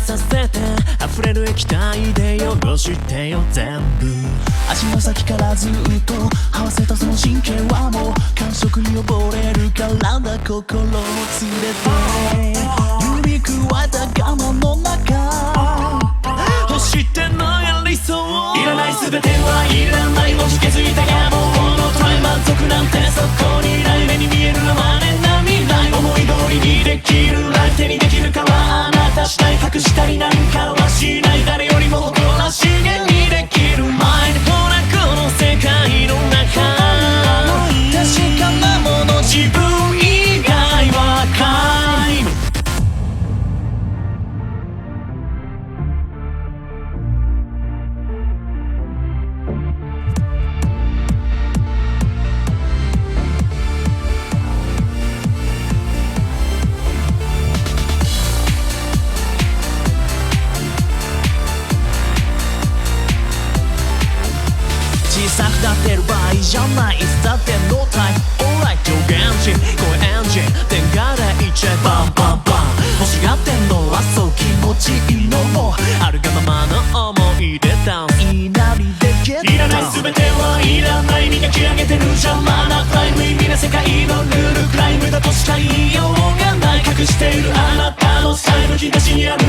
させてあふれる液体で汚してよ。全部。足の先からずっと合わせたその神経はもう感触に溺れるからだ心を連れて。指くわえた我慢の中。欲してない理想いらない全てはいらない。もじけづいた野望のトライ満足なんてそこに。隠したりなんかはしない小さくなってる場合じゃない。いつだって No time Alright 上限値声エンジン電化でい。っちゃえバンバンバン欲しがってんのはそう気持ちいいの。もあるがままの思い出ダウンいなりでゲットいらない。全てはいらない。磨き上げてる。邪魔なクライム意味な世界のルールクライムだとしか言いようがない隠している。あなたのスタイル引き出しにある。